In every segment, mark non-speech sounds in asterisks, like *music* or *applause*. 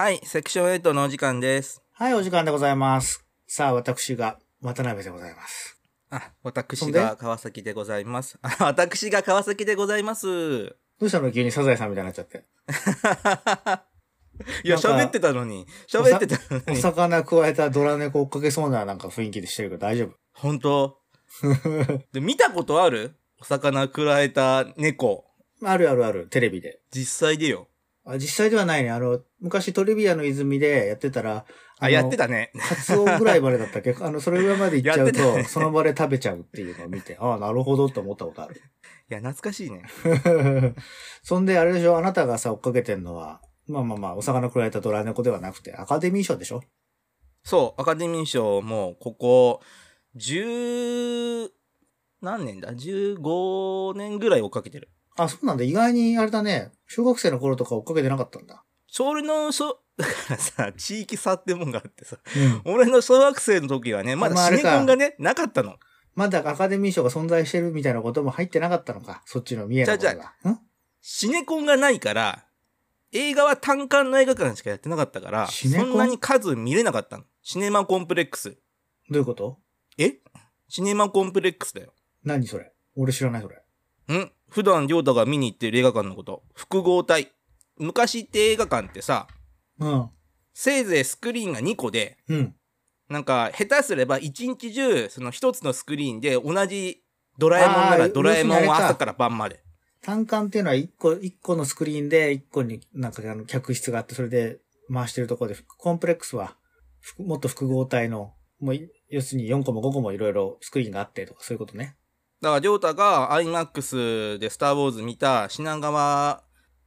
はい、セクション8のお時間です。はい、お時間でございます。さあ、私が渡辺でございます。あ、そ私が川崎でございます。あ、私が川崎でございます。どうしたの急にサザエさんみたいになっちゃって。*laughs* いや、喋ってたのに。喋ってたのおに。魚加えたドラ猫追っかけそうななんか雰囲気でしてるけど大丈夫？本当？*laughs* で見たことある？お魚くらえた猫。あるあるある、テレビで。実際でよ。あ実際ではないね。あの、昔トリビアの泉でやってたら、あ、のやってたね。カツオぐらいまでだったっけ？*laughs* あの、それぐらいまで行っちゃうと、ねその場で食べちゃうっていうのを見て、ああ、なるほどって思ったことある。いや、懐かしいね。*laughs* そんで、あれでしょ？あなたがさ、追っかけてんのは、まあまあまあ、お魚くらえたドラ猫ではなくて、アカデミー賞でしょ？そう、アカデミー賞も、ここ、十、何年だ ?15 年ぐらい追っかけてる。あ、そうなんだ。意外に、あれだね、小学生の頃とか追っかけてなかったんだ。それの、そ、だからさ、地域差ってもんがあってさ、うん。俺の小学生の時はね、まだシネコンがね、なかったの。まだアカデミー賞が存在してるみたいなことも入ってなかったのか。そっちの見えなことが。ん？シネコンがないから、映画は単館の映画館しかやってなかったから、シネコン？そんなに数見れなかったの。シネマコンプレックス。どういうこと？え？シネマコンプレックスだよ。何それ？俺知らないそれ。ん？普段、りょうたが見に行ってる映画館のこと。複合体。昔って映画館ってさ、うん。せいぜいスクリーンが2個で、うん。なんか、下手すれば一日中、その一つのスクリーンで同じドラえもんならドラえもんは朝から晩まで。単館っていうのは一個、一個のスクリーンで一個になんかあの客室があって、それで回してるところで、コンプレックスは、ふもっと複合体の、もうい、要するに4個も5個もいろいろスクリーンがあってとかそういうことね。だから、りょうたが IMAX でスター・ウォーズ見た品川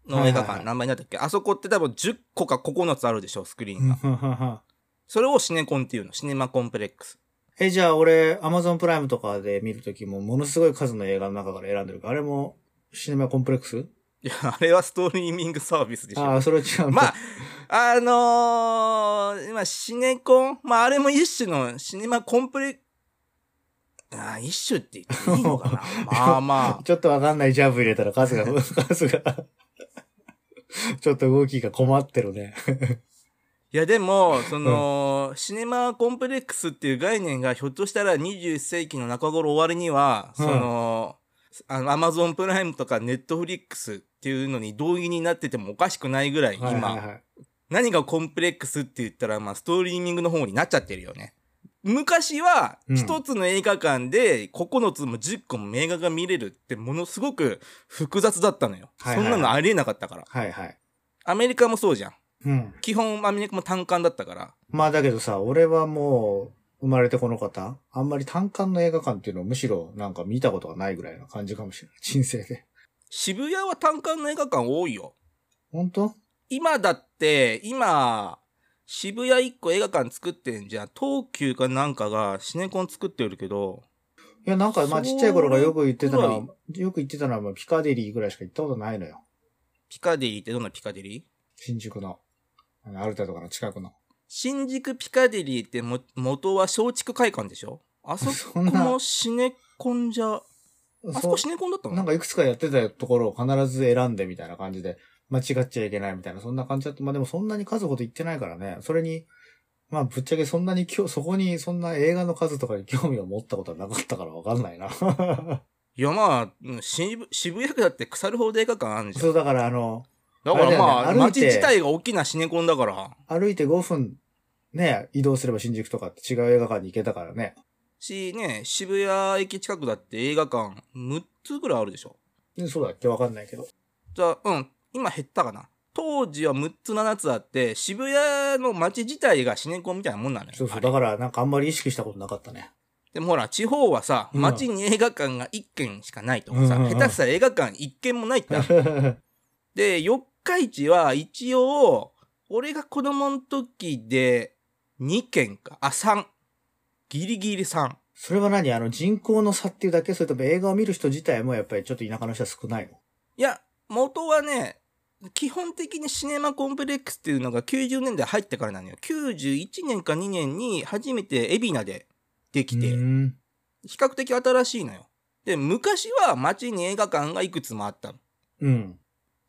の映画館、何倍だったっけ？あそこって多分10個か9つあるでしょ、スクリーンが。うんそれをシネコンっていうの？シネマコンプレックス。え、じゃあ俺、アマゾンプライムとかで見るときも、ものすごい数の映画の中から選んでるから、あれも、シネマコンプレックス？いや、あれはストリーミングサービスでしょ。ああ、それは違う。まあ、あのー、今、シネコン？まあ、あれも一種のシネマコンプレ、あー一種って言っていいのかな？*laughs* まあまあ。ちょっとわかんないジャブ入れたら数が、*laughs* 数が、ちょっと動きが困ってるね。いや、でも、その、シネマコンプレックスっていう概念がひょっとしたら21世紀の中頃終わりには、うんその、あの、アマゾンプライムとかネットフリックスっていうのに同義になっててもおかしくないぐらい、今、はいはいはい何がコンプレックスって言ったら、まあ、ストリーミングの方になっちゃってるよね。昔は、うん一つの映画館で9つも10個も映画が見れるってものすごく複雑だったのよ。はいはいはいそんなのありえなかったから。はいはい。アメリカもそうじゃん。うん。基本アメリカも単館だったから。まあだけどさ、俺はもう、生まれてこの方、あんまり単館の映画館っていうのをむしろなんか見たことがないぐらいな感じかもしれない。人生で。渋谷は単館の映画館多いよ。本当？今だって、今、渋谷1個映画館作ってんじゃん。東急かなんかがシネコン作ってるけど、いや、なんかまあちっちゃい頃からよく言ってたのはそ、よく言ってたのはまあピカデリーぐらいしか行ったことないのよ。ピカデリーってどんなピカデリー？新宿の。アルタとかの近くの。新宿ピカデリーっても元は松竹会館でしょ？あそこそんなもシネコンじゃ、あそこシネコンだったの？なんかいくつかやってたところを必ず選んでみたいな感じで、間違っちゃいけないみたいな、そんな感じだった。まあでもそんなに数ほど言ってないからね。それに、まあぶっちゃけそんなに今日、そこにそんな映画の数とかに興味を持ったことはなかったからわかんないな。*laughs* いやまあ、うん渋渋谷区だって腐るほど映画館あるじゃん。そうだからあの、だからまあ、あね街て自体が大きなシネコンだから。歩いて5分ね、移動すれば新宿とかって違う映画館に行けたからね。し、ね、渋谷駅近くだって映画館6つぐらいあるでしょ。でそうだっけわかんないけど。じゃあ、うん、今減ったかな？当時は6つ7つあって、渋谷の街自体がシネコンみたいなもんなのよ。そうそう。だからなんかあんまり意識したことなかったね。でもほら、地方はさ、うん街に映画館が1軒しかないとかさ、うんうんうん下手したら映画館1軒もないって *laughs* で、四日市は一応、俺が子供の時で2軒か、あ、3。ギリギリ3。それは何？あの人口の差っていうだけ？それとも映画を見る人自体もやっぱりちょっと田舎の人は少ないの？いや、元はね、基本的にシネマコンプレックスっていうのが90年代入ってからなのよ。91年か2年に初めて海老名でできて、うん比較的新しいのよ。で、昔は街に映画館がいくつもあったの。うん。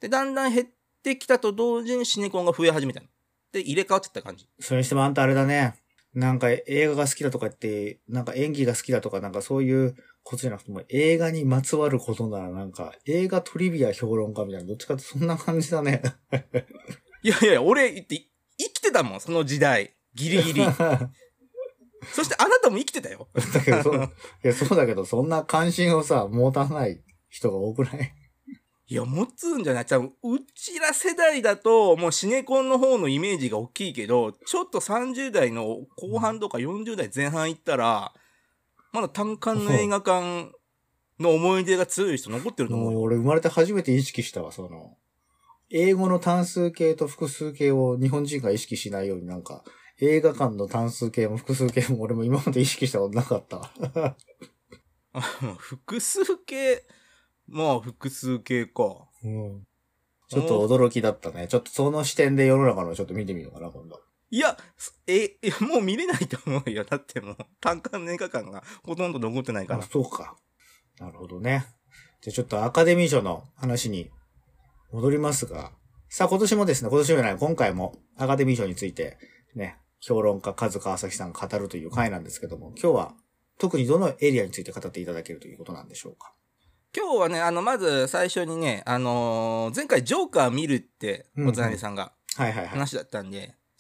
で、だんだん減ってきたと同時にシネコンが増え始めたの。って入れ替わっちゃった感じ。それにしてもあんたあれだね。なんか映画が好きだとか言って、なんか演技が好きだとか、なんかそういうことじゃなくても、映画にまつわることならなんか、映画トリビア評論家みたいな、どっちかってそんな感じだね。*laughs* いやいや、俺、言って、生きてたもん、その時代。ギリギリ。*laughs* そしてあなたも生きてたよ。だけどそう、*laughs* いや、そうだけど、そんな関心をさ、持たない人が多くない？いや、持つんじゃない多分、うちら世代だと、もうシネコンの方のイメージが大きいけど、ちょっと30代の後半とか40代前半行ったら、まだ単館の映画館の思い出が強い人残ってると思うよ。もう俺生まれて初めて意識したわ、その、英語の単数形と複数形を日本人が意識しないようになんか、映画館の単数形も複数形も俺も今まで意識したことなかったわ。複数形、まあ複数形か。うん。ちょっと驚きだったね。ちょっとその視点で世の中のちょっと見てみようかな、今度。いや、すえ、い *laughs* やもう見れないと思うよ。だってもう、単館の映画館がほとんど残ってないかあ、ら。そうか。なるほどね。じゃあちょっとアカデミー賞の話に戻りますが、さあ今年もですね、今年もじゃない、今回もアカデミー賞についてね、評論家カズ川崎さんが語るという回なんですけども、今日は特にどのエリアについて語っていただけるということなんでしょうか？今日はね、あの、まず最初にね、あのー前回ジョーカー見るって、うんうんおつなりさんがはいはいはい。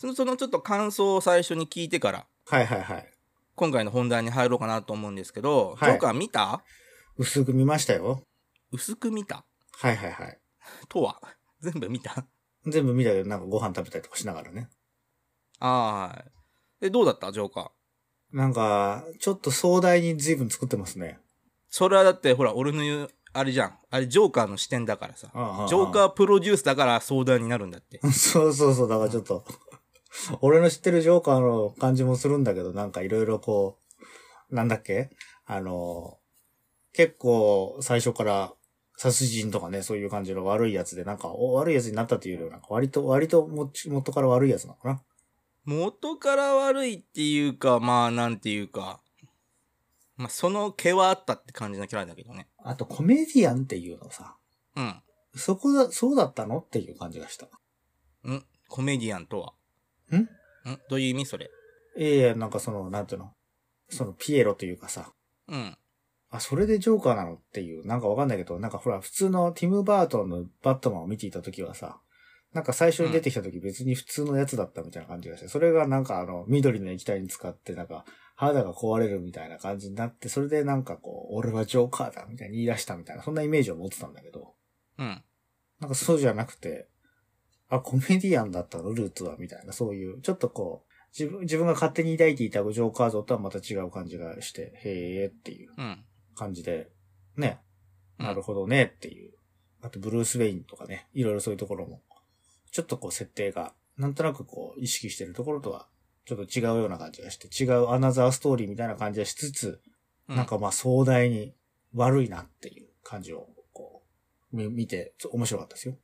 その、そのちょっと感想を最初に聞いてから、はいはいはい。今回の本題に入ろうかなと思うんですけど、はいジョーカー見た？薄く見ましたよ。薄く見た？はいはいはい。とは？全部見た？全部見たけど、なんかご飯食べたりとかしながらね。ああ。え、どうだった？ジョーカー。なんか、ちょっと壮大に随分作ってますね。それはだって、ほら、俺の言う、あれじゃん。あれ、ジョーカーの視点だからさ。ああジョーカープロデュースだから相談になるんだって。*laughs* そうそうそう、だからちょっと、*laughs* 俺の知ってるジョーカーの感じもするんだけど、なんかいろいろこう、なんだっけ？あの、結構最初から殺人とかね、そういう感じの悪いやつで、なんかお悪いやつになったというよりは、なんか割と、割ともち元から悪いやつなのかな？元から悪いっていうか、まあ、なんていうか。まあ、その毛はあったって感じのキャラだけどね。あとコメディアンっていうのさ、うん。そこだ、そうだったの？っていう感じがした。ん？コメディアンとは？ん？ん？どういう意味それ？いやいや、なんかその、なんていうの？そのピエロというかさ、うん。あ、それでジョーカーなのっていう、なんかわかんないけど、なんかほら、普通のティム・バートンのバットマンを見ていた時はさ、なんか最初に出てきた時別に普通のやつだったみたいな感じがして、それがなんかあの、緑の液体に使って、なんか、肌が壊れるみたいな感じになって、それでなんかこう、俺はジョーカーだみたいに言い出したみたいな、そんなイメージを持ってたんだけど、うん。なんかそうじゃなくて、あ、コメディアンだったの、ルーツは、みたいな、そういう、ちょっとこう、自分、自分が勝手に抱いていたジョーカー像とはまた違う感じがして、へーっていううん。感じで、ね、うん。なるほどねっていう。あと、ブルース・ウェインとかね、いろいろそういうところも、ちょっとこう、設定が、なんとなくこう、意識してるところとは、ちょっと違うような感じがして、違うアナザーストーリーみたいな感じがしつつ、うん。なんかまあ壮大に悪いなっていう感じを、こう、み見て、面白かったですよ。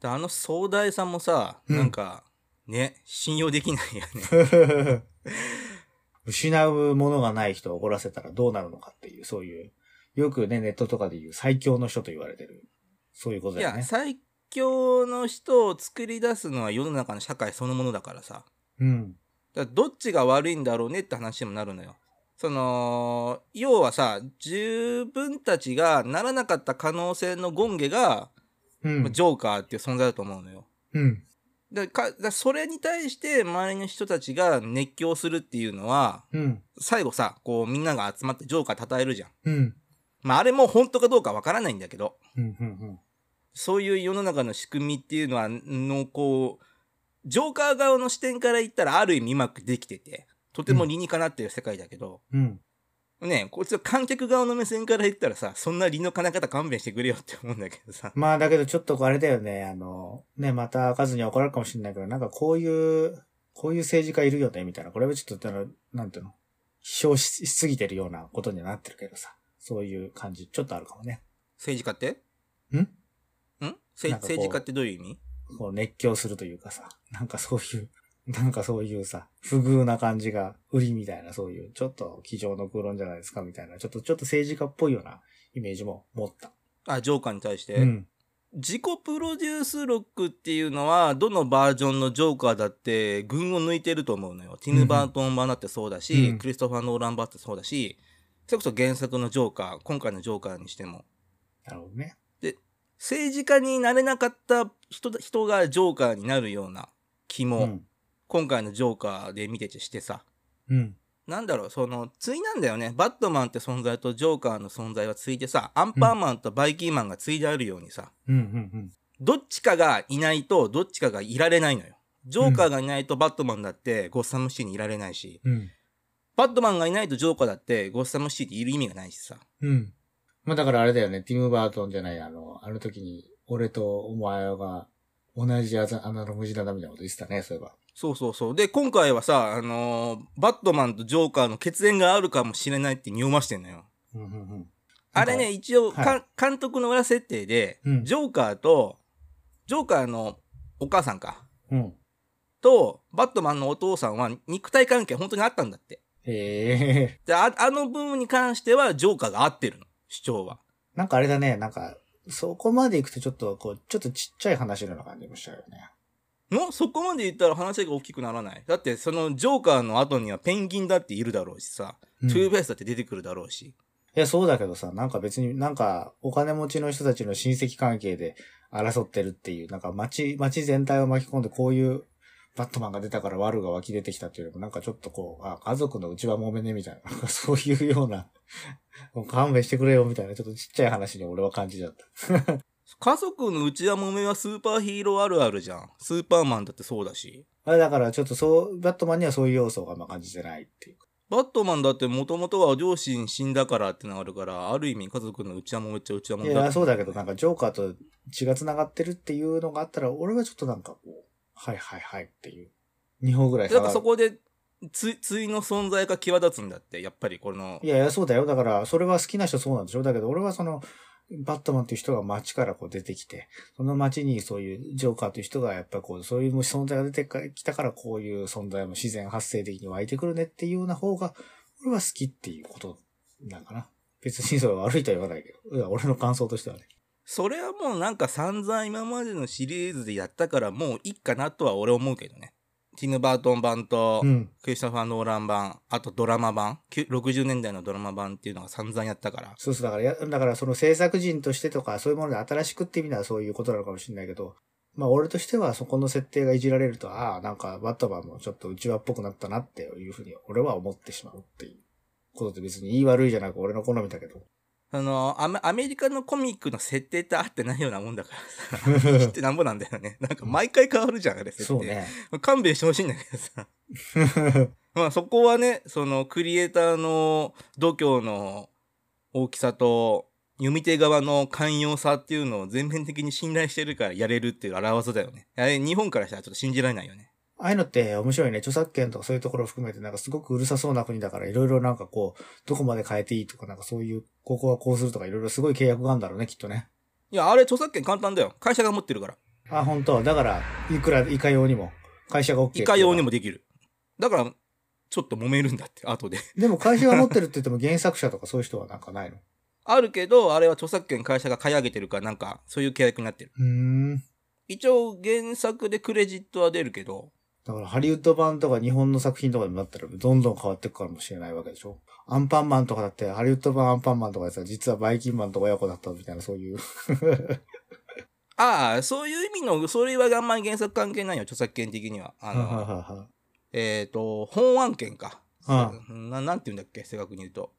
であの壮大さもさ、うんなんか、ね、信用できないよね。*laughs* 失うものがない人を怒らせたらどうなるのかっていう、そういう、よくね、ネットとかで言う最強の人と言われてる。そういうことだよね。最強の人を作り出すのは世の中の社会そのものだからさ。うん。だからどっちが悪いんだろうねって話にもなるのよ。その、要はさ、自分たちがならなかった可能性のゴンゲが、うん。ジョーカーっていう存在だと思うのよ。うん。だかだそれに対して周りの人たちが熱狂するっていうのは、うん。最後さ、こうみんなが集まってジョーカー称えるじゃん。うん。まああれも本当かどうかわからないんだけど、うん。うん。そういう世の中の仕組みっていうのは、のこう、ジョーカー側の視点から言ったらある意味うまくできてて、とても理にかなってる世界だけど、うん。ねこいつは観客側の目線から言ったらさ、そんな理のかな方勘弁してくれよって思うんだけどさ。まあだけどちょっとあれだよね、あの、ね、また数には怒られるかもしれないけど、なんかこういう、こういう政治家いるよね、みたいな。これはちょっと、なんていうの、批評ししすぎてるようなことにはなってるけどさ。そういう感じ、ちょっとあるかもね。政治家って？ん？ん？政治家ってどういう意味？こう熱狂するというかさ。なんかそういう、なんかそういうさ、不遇な感じが売りみたいな、そういう、ちょっと机上の空論じゃないですか、みたいな。ちょっと、ちょっと政治家っぽいようなイメージも持った。あ、ジョーカーに対して。うん。自己プロデュース録っていうのは、どのバージョンのジョーカーだって、群を抜いてると思うのよ。ティム・バートン版だってそうだし、うんクリストファー・ノーラン版だってそうだし、それこそ原作のジョーカー、今回のジョーカーにしても、なるほどね。政治家になれなかった人だ人がジョーカーになるような気も、うん。今回のジョーカーで見ててしてさ、うん。なんだろう、その、対なんだよね。バットマンって存在とジョーカーの存在はついてさ、アンパンマンとバイキンマンがついであるようにさ、うん。うん。どっちかがいないと、どっちかがいられないのよ。ジョーカーがいないとバットマンだってゴッサムシティにいられないし、うん。バットマンがいないとジョーカーだってゴッサムシティにいる意味がないしさ。うん。まあだからあれだよね、ティム・バートンじゃない、あの、あの時に、俺とお前が同じ穴の無地だなみたいなこと言ってたね、そういえば。そうそうそう。で、今回はさ、あのーバットマンとジョーカーの血縁があるかもしれないって匂わしてんのよ。うんうんうん。あれね、一応、はいか監督の裏設定で、うんジョーカーと、ジョーカーのお母さんか、うん。と、バットマンのお父さんは肉体関係本当にあったんだって。へえ。で、ああの部分に関してはジョーカーが合ってるの、主張は。なんかあれだね、なんか、そこまで行くとちょっと、こう、ちょっとちっちゃい話のような感じもしちゃうよね。の？そこまで言ったら話が大きくならない。だって、そのジョーカーの後にはペンギンだっているだろうしさ、うんトゥーベースだって出てくるだろうし。いや、そうだけどさ、なんか別になんかお金持ちの人たちの親戚関係で争ってるっていう、なんか街、街全体を巻き込んでこういうバットマンが出たから悪が湧き出てきたっていうのもなんかちょっとこう、あ、家族のうちは揉めねみたいな、なんかそういうような、もう勘弁してくれよみたいなちょっとちっちゃい話に俺は感じちゃった。家族の内輪もめはスーパーヒーローあるあるじゃん。スーパーマンだってそうだし。あれだからちょっとそう、バットマンにはそういう要素があんま感じてないっていうか。バットマンだってもともとは両親死んだからってのがあるから、ある意味家族の内輪もめっちゃ内輪もめだいや、そうだけどなんかジョーカーと血が繋がってるっていうのがあったら、俺はちょっとなんかこう、はいはいはいっていう。2歩ぐらいだからそこで、つ、対の存在が際立つんだって、やっぱりこのい、やいや、そうだよ。だから、それは好きな人そうなんでしょだけど、俺はその、バットマンっていう人が街からこう出てきて、その街にそういうジョーカーという人がやっぱこう、そういう存在が出てきたから、こういう存在も自然発生的に湧いてくるねっていうような方が、俺は好きっていうことなんかな。別にそれは悪いとは言わないけど。いや、俺の感想としてはね。それはもうなんか散々今までのシリーズでやったからもういいかなとは俺思うけどね。ティム・バートン版とう、ん。クリストファー・ノーラン版、あとドラマ版、きゅ60年代のドラマ版っていうのが散々やったから。そうそう、だからや、だからその制作人としてとか、そういうもので新しくって意味ではそういうことなのかもしれないけど、まあ俺としてはそこの設定がいじられると、ああ、なんかバットマンもちょっと内輪っぽくなったなっていうふうに俺は思ってしまうっていうことで別に言い悪いじゃなく俺の好みだけど。あのアメ、アメリカのコミックの設定って合ってないようなもんだからさ。*laughs* 知ってなんぼなんだよね。なんか毎回変わるじゃん、あれ設定。そうね。勘弁してほしいんだけどさ。*laughs* まあそこはね、そのクリエイターの度胸の大きさと、読み手側の寛容さっていうのを全面的に信頼してるからやれるっていう表わだよね。あれ日本からしたらちょっと信じられないよね。ああいうのって面白いね。著作権とかそういうところを含めてなんかすごくうるさそうな国だからいろいろなんかこう、どこまで変えていいとかなんかそういう、ここはこうするとかいろいろすごい契約があるんだろうね、きっとね。いや、あれ著作権簡単だよ。会社が持ってるから。あ、本当？だから、いくらいかようにも、会社が OK いかようにもできる。だから、ちょっと揉めるんだって、後で。でも会社が持ってるって言っても原作者とかそういう人はなんかないの？*laughs* あるけど、あれは著作権会社が買い上げてるから、なんか、そういう契約になってる。うーん。一応、原作でクレジットは出るけど、だからハリウッド版とか日本の作品とかでもなったらどんどん変わっていくかもしれないわけでしょアンパンマンとかだってハリウッド版アンパンマンとかやつは実はバイキンマンと親子だったみたいなそういう。ああ、そういう意味の、それはあんまり原作関係ないよ、著作権的には。あの、えっ、と、本案件か。あななんて言うんだっけ、正確に言うと。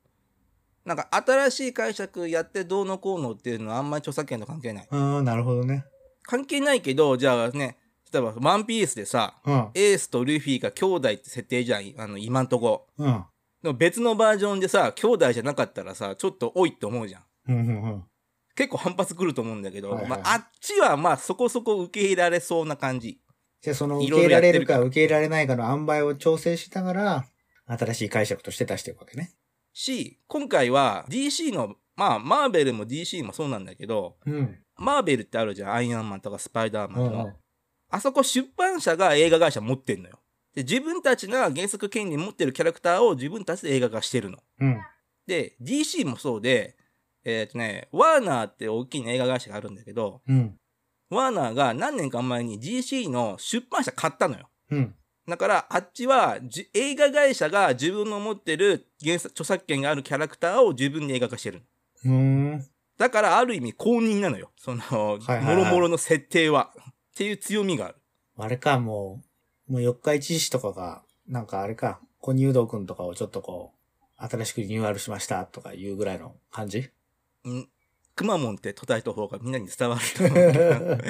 なんか、新しい解釈やってどうのこうのっていうのはあんまり著作権と関係ない。うん、なるほどね。関係ないけど、じゃあね、例えば、ワンピースでさ、うん。エースとルフィが兄弟って設定じゃん、あの、今んとこ。うん。でも別のバージョンでさ、兄弟じゃなかったらさ、ちょっと多いって思うじゃん。うんうんうん。結構反発くると思うんだけど、はいはいまあ、あっちはまあそこそこ受け入れられそうな感じ。じゃあその受け入れられるか受け入れられないかの塩梅を調整しながら、新しい解釈として出していくわけね。し、今回は DC の、まあ、マーベルも DC もそうなんだけど、うん。マーベルってあるじゃん。アイアンマンとかスパイダーマンの。うんうんあそこ出版社が映画会社持ってんのよ。で、自分たちが原作権利持ってるキャラクターを自分たちで映画化してるの。うん。で、DC もそうで、えっ、とね、ワーナーって大きい映画会社があるんだけど、うん。ワーナーが何年か前に GC の出版社買ったのよ。うん。だから、あっちは、じ映画会社が自分の持ってる原作著作権があるキャラクターを自分で映画化してる。うーん。だから、ある意味公認なのよ。その、はいはいもろもろの設定は。っていう強みがある。あれか、もう、もう四日市市とかが、なんかあれか、小入道くんとかをちょっとこう、新しくリニューアルしましたとかいうぐらいの感じ？んくまモンって答えた方がみんなに伝わる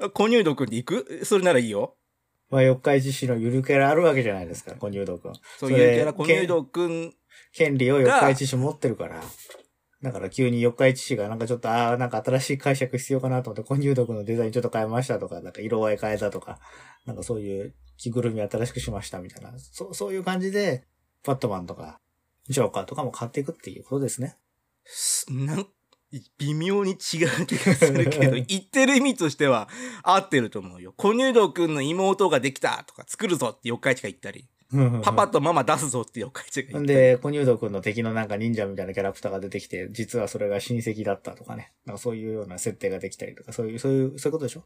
と。*laughs* 小入道くんで行く？それならいいよ。まあ四日市市のゆるキャラあるわけじゃないですか、小入道くん。そうそれいうキャラ小入道くん、権利を四日市市持ってるから。だから急に四日市市がなんかちょっと、ああ、なんか新しい解釈必要かなと思って、小入道くんのデザインちょっと変えましたとか、なんか色合い変えたとか、なんかそういう着ぐるみ新しくしましたみたいな、そう、そういう感じで、バットマンとか、ジョーカーとかも買っていくっていうことですね。すなん微妙に違う気がするけど、*laughs* 言ってる意味としては合ってると思うよ。小入道くんの妹ができたとか作るぞって四日市が言ったり、パパとママ出すぞって四日市が言ったり。んで、小入道くんの敵のなんか忍者みたいなキャラクターが出てきて、実はそれが親戚だったとかね。なんかそういうような設定ができたりとか、そういう、そういう、そういうことでしょ？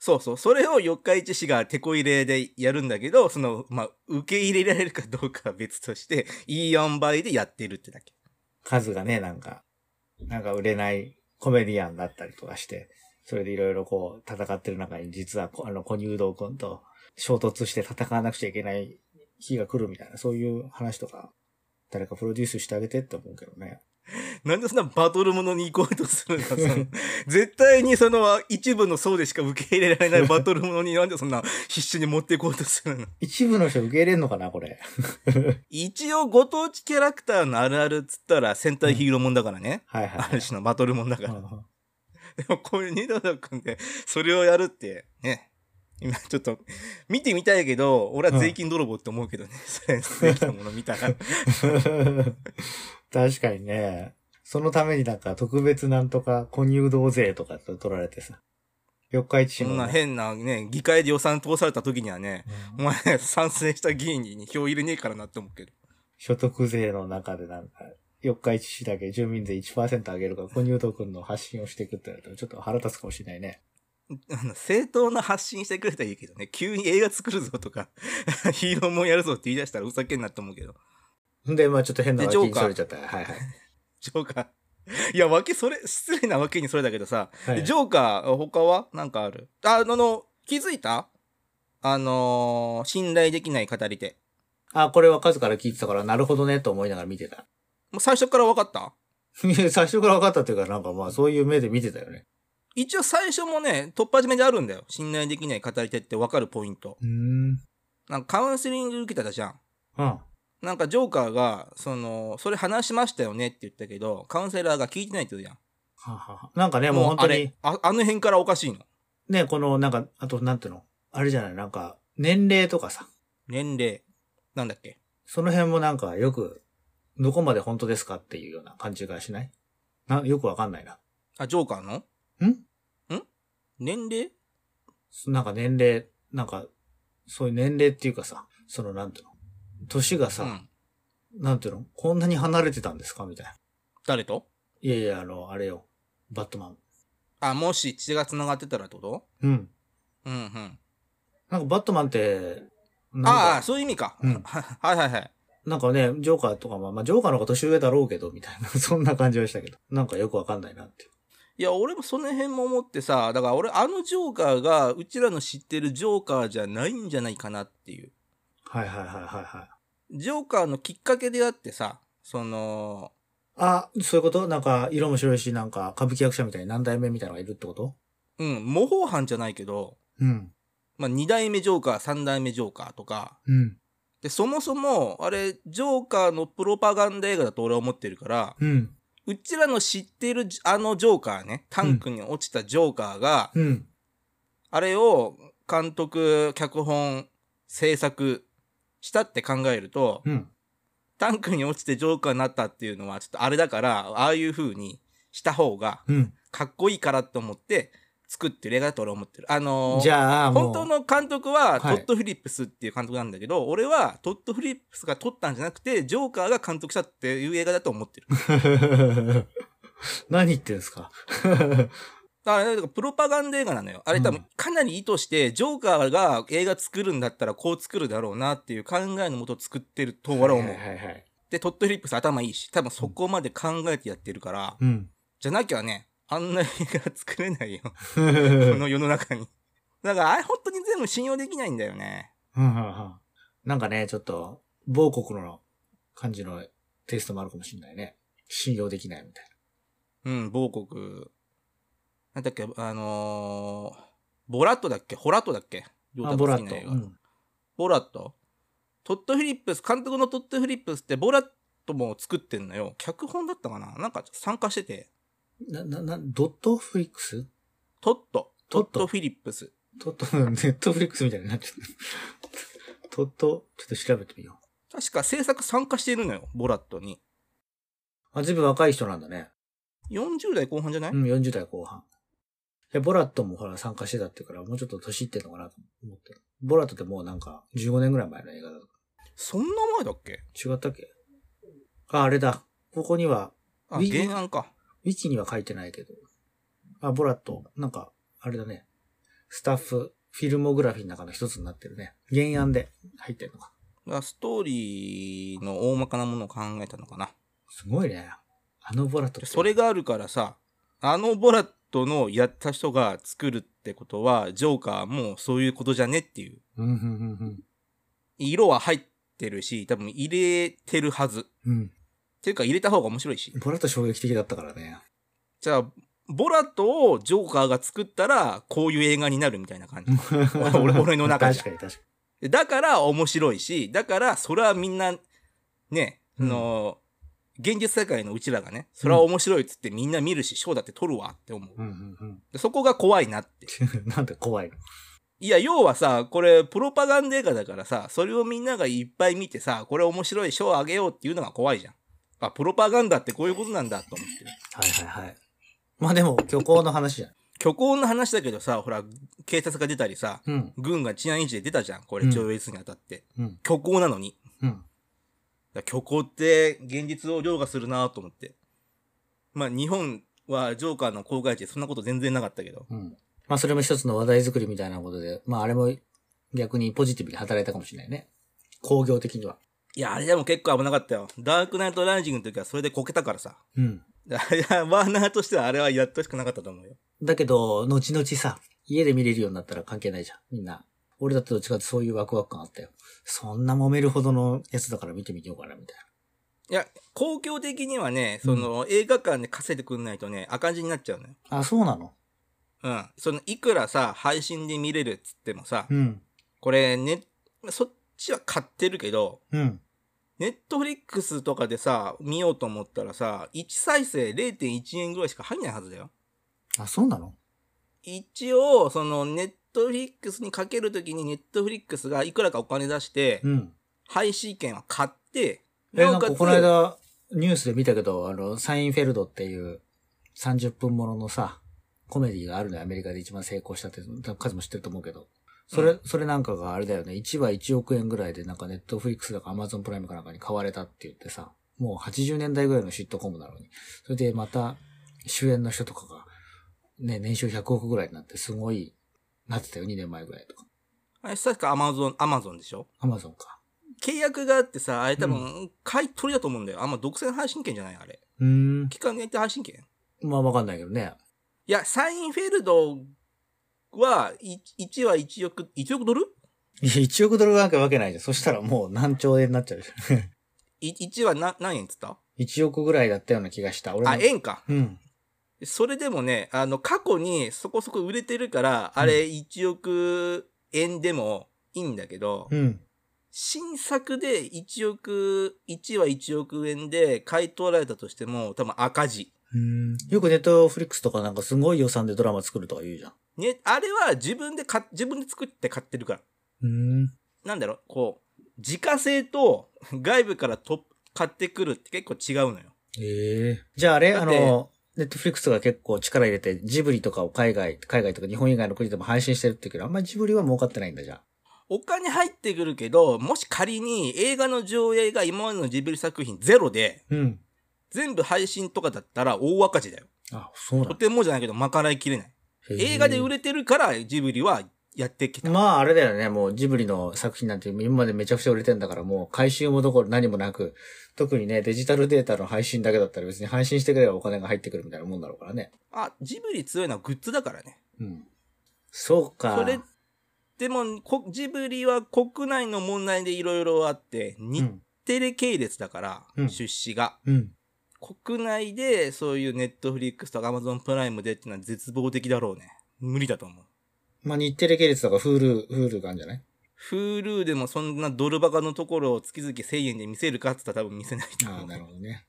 そうそう。それを四日市市が手こ入れでやるんだけど、その、まあ、受け入れられるかどうかは別として、いい塩梅でやってるってだけ。数がね、なんか、なんか売れないコメディアンだったりとかして、それでいろいろこう戦ってる中に実はこあの小入道くんと衝突して戦わなくちゃいけない日が来るみたいな、そういう話とか、誰かプロデュースしてあげてって思うけどね。なんでそんなバトルものに行こうとするのその *laughs* 絶対にその一部の層でしか受け入れられないバトルものになんでそんな必死に持っていこうとするの？一部の人受け入れんのかな、これ。*laughs* 一応ご当地キャラクターのあるあるっつったら戦隊ヒーローもんだからね。はいはい、はい。ある種のバトルもんだから。うんでもこういうニドロ君でそれをやるってね。今ちょっと見てみたいけど、俺は税金泥棒って思うけどね。それできたもの見たら。*laughs* 確かにね。そのためになんか特別なんとか小入道税とかって取られてさ。四日市市の、そんなね。変なね、議会で予算通された時にはね、うんお前賛成した議員に票入れねえからなって思うけど。所得税の中でなんか、四日市市だけ住民税1%上げるから、小入道くんの発信をしていくってなると、ちょっと腹立つかもしれないね。正当な発信してくれたらいいけどね、急に映画作るぞとか、*laughs* ヒーローもんやるぞって言い出したらうざけになって思うけど。んで、まあちょっと変なで脇にジョーカーそれちゃった。はいはい。*laughs* ジョーカー。いや、わけ、それ、失礼なわけにそれだけどさ、はいジョーカー、他はなんかある？あ、あの、気づいた？あのー信頼できない語り手。あ、これは数から聞いてたから、なるほどね、と思いながら見てた。もう最初から分かった？*laughs* 最初から分かったっていうか、なんかまあそういう目で見てたよね。一応最初もね、突破締めであるんだよ。信頼できない語り手って分かるポイント。うーん。なんかカウンセリング受けてたじゃん。うん。なんかジョーカーが、その、それ話しましたよねって言ったけど、カウンセラーが聞いてないって言うじゃん。はははなんかね、もう本当にあ、あの辺からおかしいの。ね、この、なんか、あと、なんていうの？あれじゃない？なんか、年齢とかさ、年齢。なんだっけ？その辺もなんかよく、どこまで本当ですかっていうような感じがしない？な、よくわかんないな。あ、ジョーカーの？ん？ん？年齢？なんか年齢、なんか、そういう年齢っていうかさ、そのなんていうの？年がさ、うん。なんていうの？こんなに離れてたんですか？みたいな。誰と？いやいや、あの、あれよ。バットマン。あ、もし血が繋がってたらってこと？うん。うんうん。なんかバットマンって、なんああ、か、そういう意味か。うん *laughs* はいはいはい。なんかね、ジョーカーとかも、まあ、ジョーカーの方が年上だろうけど、みたいな、*laughs* そんな感じはしたけど。なんかよくわかんないなっていや、俺もその辺も思ってさ、だから俺、あのジョーカーが、うちらの知ってるジョーカーじゃないんじゃないかなっていう。はいはいはいはいはい。ジョーカーのきっかけであってさ、その、あ、そういうこと？なんか、色も白いし、なんか、歌舞伎役者みたいに何代目みたいなのがいるってこと？うん、模倣犯じゃないけど、うん。まあ、二代目ジョーカー、三代目ジョーカーとか、うん。で、そもそも、あれ、ジョーカーのプロパガンダ映画だと俺は思ってるから、うん。うちらの知ってるあのジョーカーね、タンクに落ちたジョーカーが、うん。あれを監督、脚本、制作したって考えると、うん。タンクに落ちてジョーカーになったっていうのはちょっとあれだから、ああいう風にした方がうん。かっこいいからと思って作ってる映画だと俺は思ってる。あのーじゃあ。本当の監督はトはいッド・フィリップスっていう監督なんだけど、俺はトッド・フィリップスが撮ったんじゃなくて、ジョーカーが監督したっていう映画だと思ってる。*laughs* 何言ってんすか？*laughs* だかプロパガンダ映画なのよ。あれ多分うんかなり意図して、ジョーカーが映画作るんだったらこう作るだろうなっていう考えのもと作ってると俺は思う。はいはいはい。で、トッド・フィリップス頭いいし、多分そこまで考えてやってるから、うん。じゃなきゃね、あんな映画作れないよ。*laughs* この世の中に。だから、あれ本当に全部信用できないんだよね。うんうんうんなんかね、ちょっと、某国の感じのテイストもあるかもしれないね。信用できないみたいうん、某国。なんだっけ、あのーボラットだっけ？ホラットだっけ？ボラット。ボラット？トッド・フィリップス、監督のトッド・フィリップスってボラットも作ってんのよ。脚本だったかな？なんか参加してて。な、な、な、ドットフリックス？トッド。トトッド・フィリップス。トット、ネットフリックスみたいになっちゃった。トット、ちょっと調べてみよう。確か制作参加しているのよ。ボラットに。あ、ずいぶん若い人なんだね。40代後半じゃない、うん、40代後半。いや、ボラットもほら参加してたってから、もうちょっと年いってんのかなと思ってる。ボラットってもうなんか、15年ぐらい前の映画だ。そんな前だっけ？違ったっけ？あ、あれだ。ここには、あ、ウィ原案か。ウィキには書いてないけど。あ、ボラット、なんか、あれだね。スタッフ、フィルモグラフィーの中の一つになってるね。原案で入ってるのか。だからストーリーの大まかなものを考えたのかな。すごいね。あのボラット。それがあるからさ、あのボラットのやった人が作るってことは、ジョーカーもそういうことじゃねっていう。うん、うん、うん、色は入ってるし、多分入れてるはず。っうん。うん。ていうか入れた方が面白いし。ボラット衝撃的だったからね。じゃあ、ボラットをジョーカーが作ったら、こういう映画になるみたいな感じ。*laughs* 俺俺の中じゃ確かに確かだから面白いし、だからそれはみんな、ね、うんその、現実世界のうちらがね、それは面白いっつってみんな見るし、賞だって撮るわって思う。に。うん、うん、でそこが怖いなって。うん。なんで怖いの？いや、要はさ、これ、プロパガンダ映画だからさ、それをみんながいっぱい見てさ、これ面白い賞あげようっていうのが怖いじゃん。あ、プロパガンダってこういうことなんだと思ってる。はいはいはい。まあでも、虚構の話じゃん。虚構の話だけどさ、ほら、警察が出たりさ、うん。軍が治安維持で出たじゃん。これ、うん上越にあたって。うん。虚構なのに。うん。虚構って現実を凌駕するなと思って。まあ日本はジョーカーの公開地でそんなこと全然なかったけど。うん。まあそれも一つの話題作りみたいなことで、まああれも逆にポジティブに働いたかもしれないね。工業的には。いや、あれでも結構危なかったよ。ダークナイトライジングの時はそれでこけたからさ。うん。いや、ワーナーとしてはあれはやってほしくなかったと思うよ。だけど、後々さ、家で見れるようになったら関係ないじゃん。みんな。俺だってどっちかってそういうワクワク感あったよ。そんな揉めるほどのやつだから見てみようかな、みたいいや、公共的にはね、その、映画館で稼いでくんないとね、赤字になっちゃうのよ。な。あ、そうなの？うん。その、いくらさ、配信で見れるっつってもさ、うん。これね、そっちは買ってるけど、うん。ネットフリックスとかでさ、見ようと思ったらさ、1再生0.1円ぐらいしか入んないはずだよ。あ、そうなの？一応、その、ネットフリックスにかけるときにネットフリックスがいくらかお金出して、うん。配信権は買って、え、なんかこの間、ニュースで見たけど、あの、サインフェルドっていう30分もののさ、コメディがあるのよ。アメリカで一番成功したって、多分数も知ってると思うけど。それ、うんそれなんかがあれだよね。1話1億円ぐらいでなんかネットフリックスだかアマゾンプライムかなんかに買われたって言ってさ、もう80年代ぐらいのシットコムなのに。それでまた、主演の人とかが、ね、年収100億ぐらいになってすごい、なってたよ。2年前ぐらいとか。あれ、確か？アマゾン、アマゾンでしょ？アマゾンか。契約があってさ、あれ多分、買い取りだと思うんだよ。あんま独占配信権じゃないあれ。うーん。期間限定配信権？まあわかんないけどね。いや、サインフェルドは、い1は1億、1億ドル？いや、1億ドルなんかわけないじゃん。そしたらもう何兆円になっちゃうでしょ。*laughs* い ?1 はな何円っつった？1億ぐらいだったような気がした。俺のあ、円か。うん。それでもね、あの、過去にそこそこ売れてるから、あれ1億円でもいいんだけど、うん。新作で1億、1は1億円で買い取られたとしても、多分赤字。うん。よくネットフリックスとかなんかすごい予算でドラマ作るとか言うじゃん。ね、あれは自分で買、自分で作って買ってるから。うん。なんだろう、こう、自家製と *laughs* 外部からと買ってくるって結構違うのよ。ええじゃああれあの、ネットフリックスが結構力入れて、ジブリとかを海外、海外とか日本以外の国でも配信してるっていうけど、あんまりジブリは儲かってないんだじゃん。お金入ってくるけど、もし仮に映画の上映が今までのジブリ作品ゼロで、うん。全部配信とかだったら大赤字だよ。あ、そうなんとてもじゃないけど、賄いきれない。映画で売れれてるから、ジブリはやってきた。まああれだよね、もうジブリの作品なんて今までめちゃくちゃ売れてんだからもう回収もどころ何もなく、特にね、デジタルデータの配信だけだったら別に配信してくればお金が入ってくるみたいなもんだろうからね。あ、ジブリ強いのはグッズだからね。うん。そうか。それ、でも、こジブリは国内の問題でいろいろあって、う日ん。テレ系列だから、うん出資が。うん。国内でそういうネットフリックスとかアマゾンプライムでっていうのは絶望的だろうね。無理だと思う。まあ日テレ系列とか Hulu、Huluがあるんじゃない？Hulu でもそんなドル箱のところを月々1000円で見せるかって言ったら多分見せないと思うああ、なるほどね。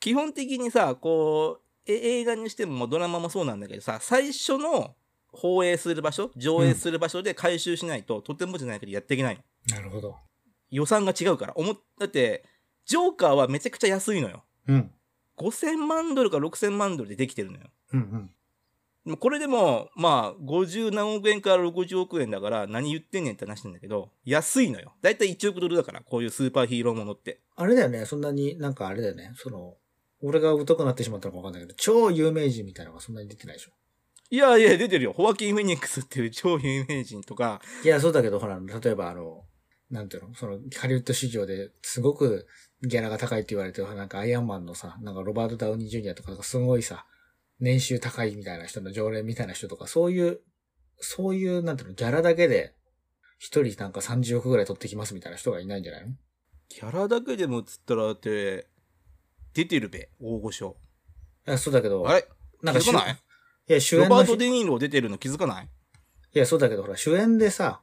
基本的にさ、こう、え映画にしてもドラマもそうなんだけどさ、最初の放映する場所、上映する場所で回収しないと、とてもじゃないけどやっていけないの。なるほど。予算が違うから。思っだって、ジョーカーはめちゃくちゃ安いのよ。うん。5000万ドルか6000万ドルでできてるのよ。うんうん。でもこれでも、まあ、50何億円から60億円だから、何言ってんねんって話なんだけど、安いのよ。だいたい1億ドルだから、こういうスーパーヒーローものって。あれだよね、そんなに、なんかあれだよね、その、俺が疎くなってしまったのかわかんないけど、超有名人みたいなのがそんなに出てないでしょ。いやいや、出てるよ。ホワキン・フェニックスっていう超有名人とか、いや、そうだけど、ほら、例えばあの、なんていうの？その、ハリウッド市場ですごくギャラが高いって言われてる、なんかアイアンマンのさ、なんかロバート・ダウニー・ジュニアとか、すごいさ、年収高いみたいな人の常連みたいな人とか、そういう、そういう、なんていうの、ギャラだけで、一人なんか30億ぐらい取ってきますみたいな人がいないんじゃないの？キャラだけでも映ったら、だって、出てるべ、大御所。いや、そうだけど、あれ？なんか気づかない？いや、主ロバート・デ・ニーロ出てるの気づかない？いや、そうだけど、ほら、主演でさ、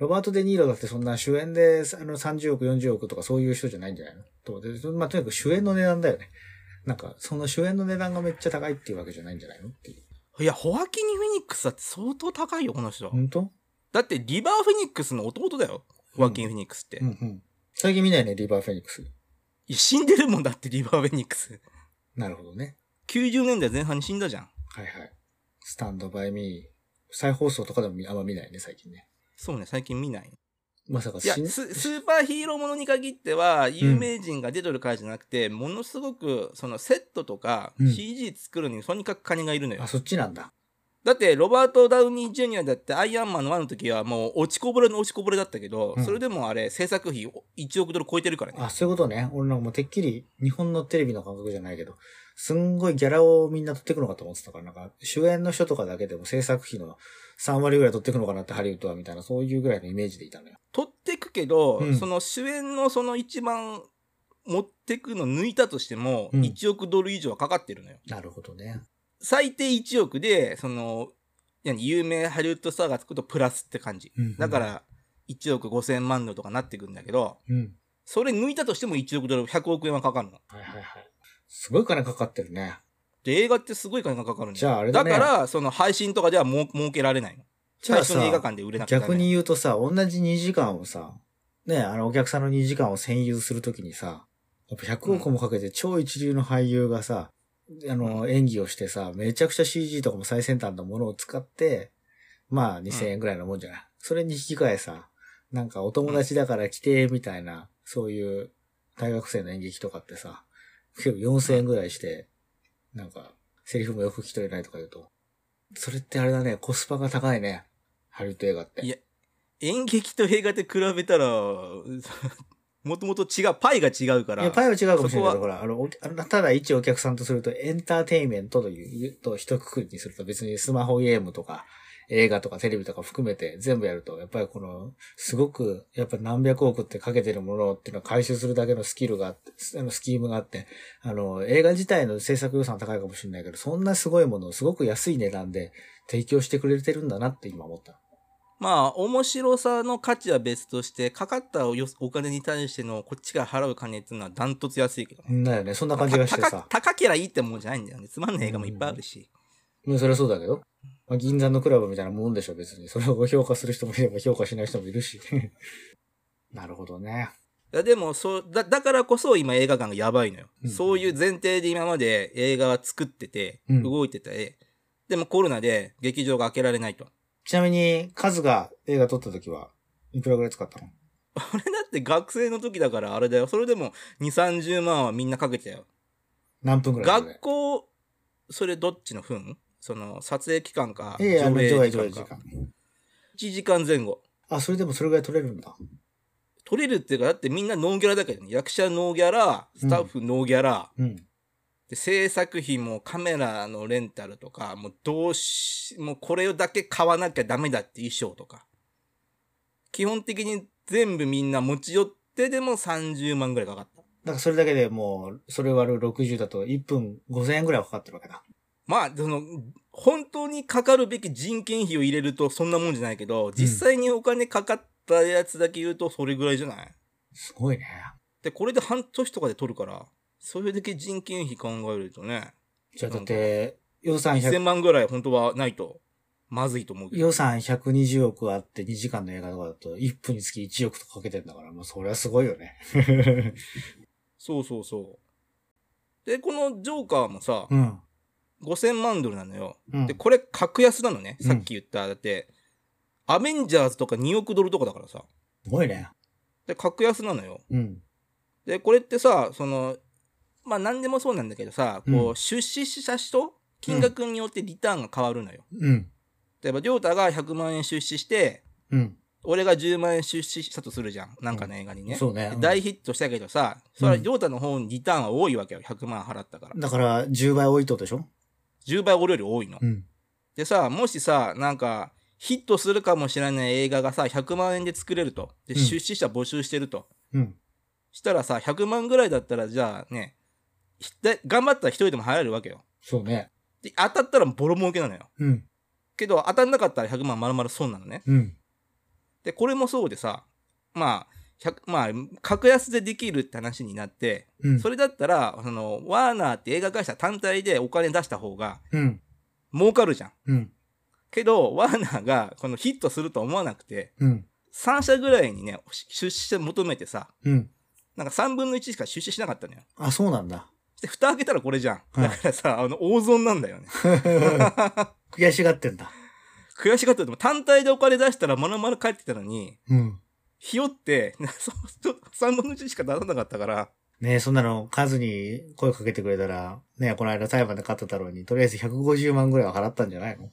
ロバート・デ・ニーロだってそんな主演で、あの、30億、40億とかそういう人じゃないんじゃないの？と思って、まあ、とにかく主演の値段だよね。なんか、その主演の値段がめっちゃ高いっていうわけじゃないんじゃないの？っていう。いや、ホワキニ・フェニックスだって相当高いよ、この人。本当？だって、リバー・フェニックスの弟だよ。ホワキン・フェニックスって。うんうん。最近見ないね、リバー・フェニックス。死んでるもんだって、リバー・フェニックス。なるほどね。90年代前半に死んだじゃん。はいはい。スタンド・バイ・ミー。再放送とかでも見あんま見ないね、最近ね。そうね、最近見ない。まさかいや、ススーパーヒーローものに限っては、有名人が出てるからじゃなくて、ものすごく、そのセットとかうん CG 作るのにとにかく金がいるのよ。あ、そっちなんだ。だって、ロバート・ダウニー・ジュニアだって、アイアンマンの1の時はもう落ちこぼれの落ちこぼれだったけど、うんそれでもあれ、制作費1億ドル超えてるからね。あ、そういうことね。俺なんかもうてっきり日本のテレビの感覚じゃないけど、すんごいギャラをみんな取ってくのかと思ってたから、なんか主演の人とかだけでも制作費の3割ぐらい取ってくのかなってハリウッドはみたいな、そういうぐらいのイメージでいたのよ。取ってくけど、うんその主演のその一番持ってくの抜いたとしても、うん1億ドル以上はかかってるのよ。なるほどね。最低1億で、その、何有名ハリウッドスターがつくとプラスって感じ。うんだか、ら、1億5千万ドルとかなってくんだけど、うん。それ抜いたとしても1億ドル、100億円はかかるの。はいはいはい。すごい金かかってるね。で、映画ってすごい金がかかるんじゃああれだね。だから、その配信とかではもう儲けられないの。じゃあさ最初に映画、館で売れなくて逆に言うとさ、同じ2時間をさ、ね、あのお客さんの2時間を占有するときにさ、やっぱ100億もかけて超一流の俳優がさ、あの、演技をしてさ、めちゃくちゃ CG とかも最先端のものを使って、まあ2000円ぐらいのもんじゃない？それに引き換えさ、なんかお友達だから来て、みたいな、そういう大学生の演劇とかってさ、結構4000円ぐらいして、なんか、セリフもよく聞き取れないとか言うと、それってあれだね、コスパが高いね。ハリウッド映画って。いや演劇と映画で比べたら、*laughs* もともと違う、パイが違うから。いや、パイは違うかもしれないけど、ほら、あの、ただ一お客さんとすると、エンターテインメントという、と一括りにすると別にスマホゲームとか、映画とかテレビとか含めて全部やると、やっぱりこの、すごく、やっぱ何百億ってかけてるものっていうのは回収するだけのスキルがあって、あの、スキームがあって、あの、映画自体の制作予算は高いかもしれないけど、そんなすごいものをすごく安い値段で提供してくれてるんだなって今思った。まあ、面白さの価値は別として、かかったお金に対してのこっちが払う金っていうのはダントツ安いけどね。だよね。そんな感じがして高さ。高けりゃいいってもんじゃないんだよね。つまんない映画もいっぱいあるし。うん、それはそうだけど。まあ、銀座のクラブみたいなもんでしょ、別に。それを評価する人もいれば評価しない人もいるし。*laughs* なるほどね。いやでもそうだ、だからこそ今映画館がやばいのよ。うんそういう前提で今まで映画は作ってて、うん動いてて、でもコロナで劇場が開けられないと。ちなみに、カズが映画撮った時は、いくらぐらい使ったの？*laughs* 俺だって学生の時だからあれだよ。それでも2、30万はみんなかけてたよ。何分ぐらい学校、それどっちの分？その撮影期間か、いやいや、あの、上映時時間か。間。1時間前後。あ、それでもそれぐらい撮れるんだ。取れるっていうか、だってみんなノーギャラだけどね。役者ノーギャラ、スタッフノーギャラ、うん。で制作費もカメラのレンタルとか、もうどうし、もうこれをだけ買わなきゃダメだって衣装とか。基本的に全部みんな持ち寄ってでも30万ぐらいかかった。だからそれだけでもう、それ割る60だと1分5000円ぐらいはかかってるわけだ。まあ、その、本当にかかるべき人件費を入れるとそんなもんじゃないけど、実際にお金かかったやつだけ言うとそれぐらいじゃない？すごいね。で、これで半年とかで取るから、それだけ人件費考えるとね、じゃあだって、予算1000 100、万ぐらい本当はないと、まずいと思うけど。予算120億あって2時間の映画とかだと1分につき1億とかかけてんだから、もうそれはすごいよね。*laughs* そうそうそう。で、このジョーカーもさ、うん。5000万ドルなのよ。うんで、これ格安なのね。うんさっき言った。だって、アベンジャーズとか2億ドルとかだからさ。すごいね。で、格安なのよ。うん。で、これってさ、その、まあ何でもそうなんだけどさ、こうう、出資した人、金額によってリターンが変わるのよ。うん。例えば、りょうたが100万円出資して、うん。俺が10万円出資したとするじゃん。なんかの映画にね。そうね。大ヒットしたけどさ、それはうんりょうたの方にリターンは多いわけよ。100万払ったから。だから、10倍多いってことでしょ？10倍俺より多いの。うん。でさ、もしさ、なんか、ヒットするかもしれない映画がさ、100万円で作れると。で、うん出資者募集してると。うん。したらさ、100万ぐらいだったら、じゃあね、頑張ったら一人でも払えるわけよ。そうね。で、当たったらボロ儲けなのよ。うん。けど、当たんなかったら100万丸々損なのね。うん。で、これもそうでさ、まあ、100まあ、格安でできるって話になって、うん。それだったら、その、ワーナーって映画会社単体でお金出した方がうん。儲かるじゃん。うん。けど、ワーナーがこのヒットするとは思わなくて、うん。3社ぐらいにね、出資求めてさ、うん。なんか3分の1しか出資しなかったのよ。あ、そうなんだ。で、蓋開けたらこれじゃん。はいだからさ、あの、大損なんだよね。*laughs* 悔しがってんだ。悔しがったでも単体でお金出したらまるまる返ってきたのに、うん。ひよって、*laughs* そうちょっと3分の1しか出さなかったから、ねえ、そんなの、数に声かけてくれたら、ねえ、この間裁判で勝った太郎に、とりあえず150万ぐらいは払ったんじゃないの？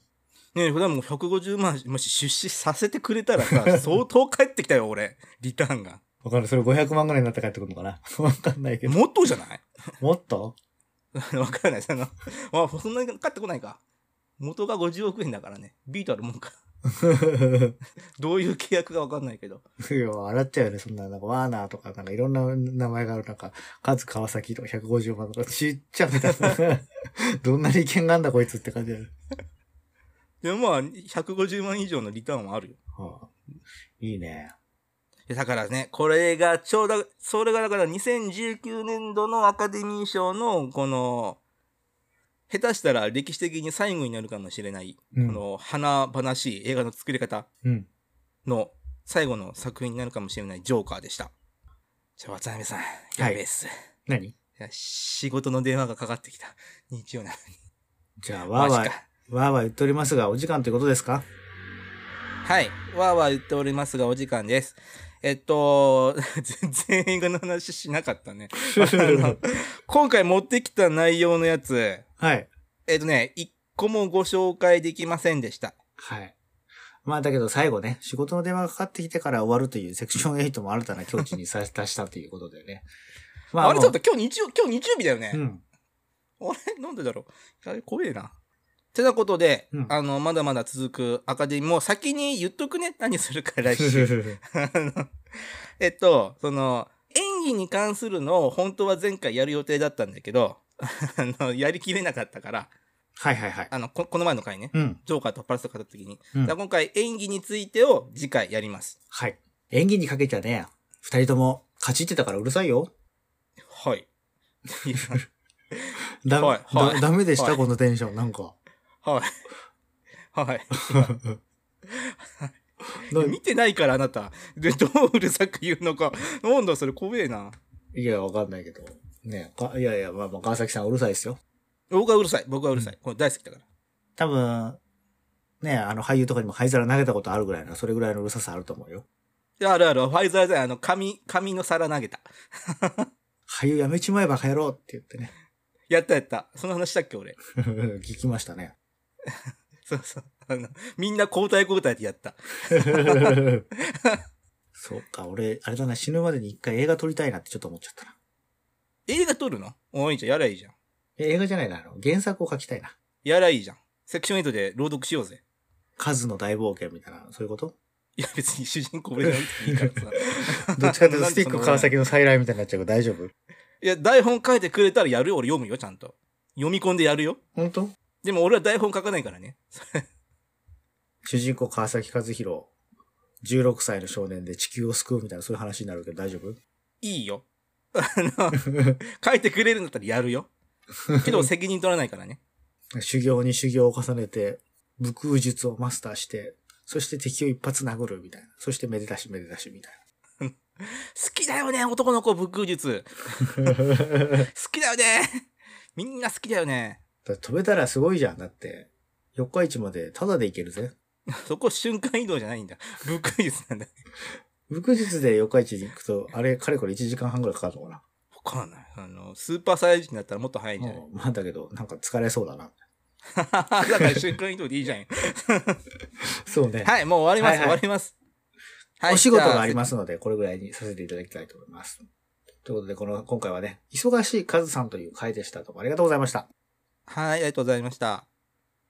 ねえ、普段もう150万もし出資させてくれたらさ、*laughs* 相当返ってきたよ、俺。リターンが。わかるそれ500万ぐらいになって帰ってくるのかな？*laughs* わかんないけど。もっとじゃない？もっと？わかんない。その、まあ、そんなに返ってこないか。元が50億円だからね。ビートあるもんか。*laughs* どういう契約かわかんないけど。*laughs* いや、笑っちゃうよね。そんな、なんか、ワーナーとか、なんかいろんな名前がある、なんか、カズ川崎とか150万とか、ちっちゃみたいな。*laughs* どんな利権があんだこいつって感じだよ。でもまあ、150万以上のリターンはあるよ。はあ、いいね。だからね、これがちょうど、それがだから2019年度のアカデミー賞の、この、下手したら歴史的に最後になるかもしれない、うんこの華々しい映画の作り方うん。の最後の作品になるかもしれないジョーカーでした。じゃあ、渡辺さん、やべえっす。い、何や仕事の電話がかかってきた。日曜なのに。じゃあ、わーわー。わーわー言っておりますが、お時間ということですか？はい。わーわー言っておりますが、お時間です。えっと、*laughs* 全然映画の話しなかったね。*laughs* 今回持ってきた内容のやつ、はい。えっとね、一個もご紹介できませんでした。はい。まあだけど最後ね、仕事の電話がかかってきてから終わるというセクション8も新たな境地にさ達したということでね。*laughs* まあれ、もちょっと今日日曜、今日日曜日だよね。うん。あれ？なんでだろう？あれ？怖えな。てなことで、うんあの、まだまだ続くアカデミーも先に言っとくね。何するか来週。*laughs* えっと、その、演技に関するのを本当は前回やる予定だったんだけど、*laughs* あの、やりきれなかったから、はいはいはい。あの、ここの前の回ね、うん。ジョーカーとパラスと語った時に、うん今回演技についてを次回やります。はい。演技にかけちゃね、二人とも勝ちってたからうるさいよ。はい。*laughs* だ、はいはいだダメでした、はいこのテンション、なんか。はい。はい。な *laughs* 見てないから、あなた。で、どううるさく言うのか。なんだ、それ怖えな。いや、わかんないけど。ねかいやいや、まあまあ、川崎さんうるさいですよ。僕はうるさい。僕はうるさい。これ大好きだから。多分、ねあの、俳優とかにも灰皿投げたことあるぐらいな、それぐらいのうるささあると思うよ。いや、あるある。ファイザーで、あの、紙、紙の皿投げた。*laughs* 俳優やめちまえば帰ろうって言ってね。やったやった。その話したっけ、俺。*laughs* 聞きましたね。*laughs* そうそう。あの、みんな交代交代でやった。そうか、俺、あれだな、死ぬまでに一回映画撮りたいなってちょっと思っちゃったな。映画撮るの？おいいじゃん。やらいいじゃん。え映画じゃないな、あの、原作を書きたいな。やらいいじゃん。セクション8で朗読しようぜ。数の大冒険みたいな、そういうこと？いや、別に主人公俺がいいからさ。*laughs* どっちかっていうと、スティック川い崎の再来みたいになっちゃうけど大丈夫？や、台本書いてくれたらやるよ。俺読むよ、ちゃんと。読み込んでやるよ。本当？でも俺は台本書かないからね。*laughs* 主人公川崎和弘、16歳の少年で地球を救うみたいなそういう話になるけど大丈夫？いいよ。あの、書いてくれるんだったらやるよ。けど責任取らないからね。修行に修行を重ねて、武空術をマスターして、そして敵を一発殴るみたいな。そしてめでたしめでたしみたい *laughs* 好きだよね、男の子、武空術。な。*laughs* 好きだよね。みんな好きだよね。飛べたらすごいじゃん。だって、四日市までタダで行けるぜ。*laughs* そこ瞬間移動じゃないんだ。武空術なんだ。武空術で四日市に行くと、あれ、かれこれ1時間半ぐらいかかるのかな？わかんない。あの、スーパーサイヤ人だったらもっと早いんじゃない？うんまあだけど、なんか疲れそうだな。*laughs* だから瞬間移動でいいじゃん。*laughs* そうね。はい、もう終わります、はいはい終わります。はいお仕事がありますので、これぐらいにさせていただきたいと思います。ということで、この、今回はね、忙しいカズさんという回でした。どうもありがとうございました。はい、ありがとうございました。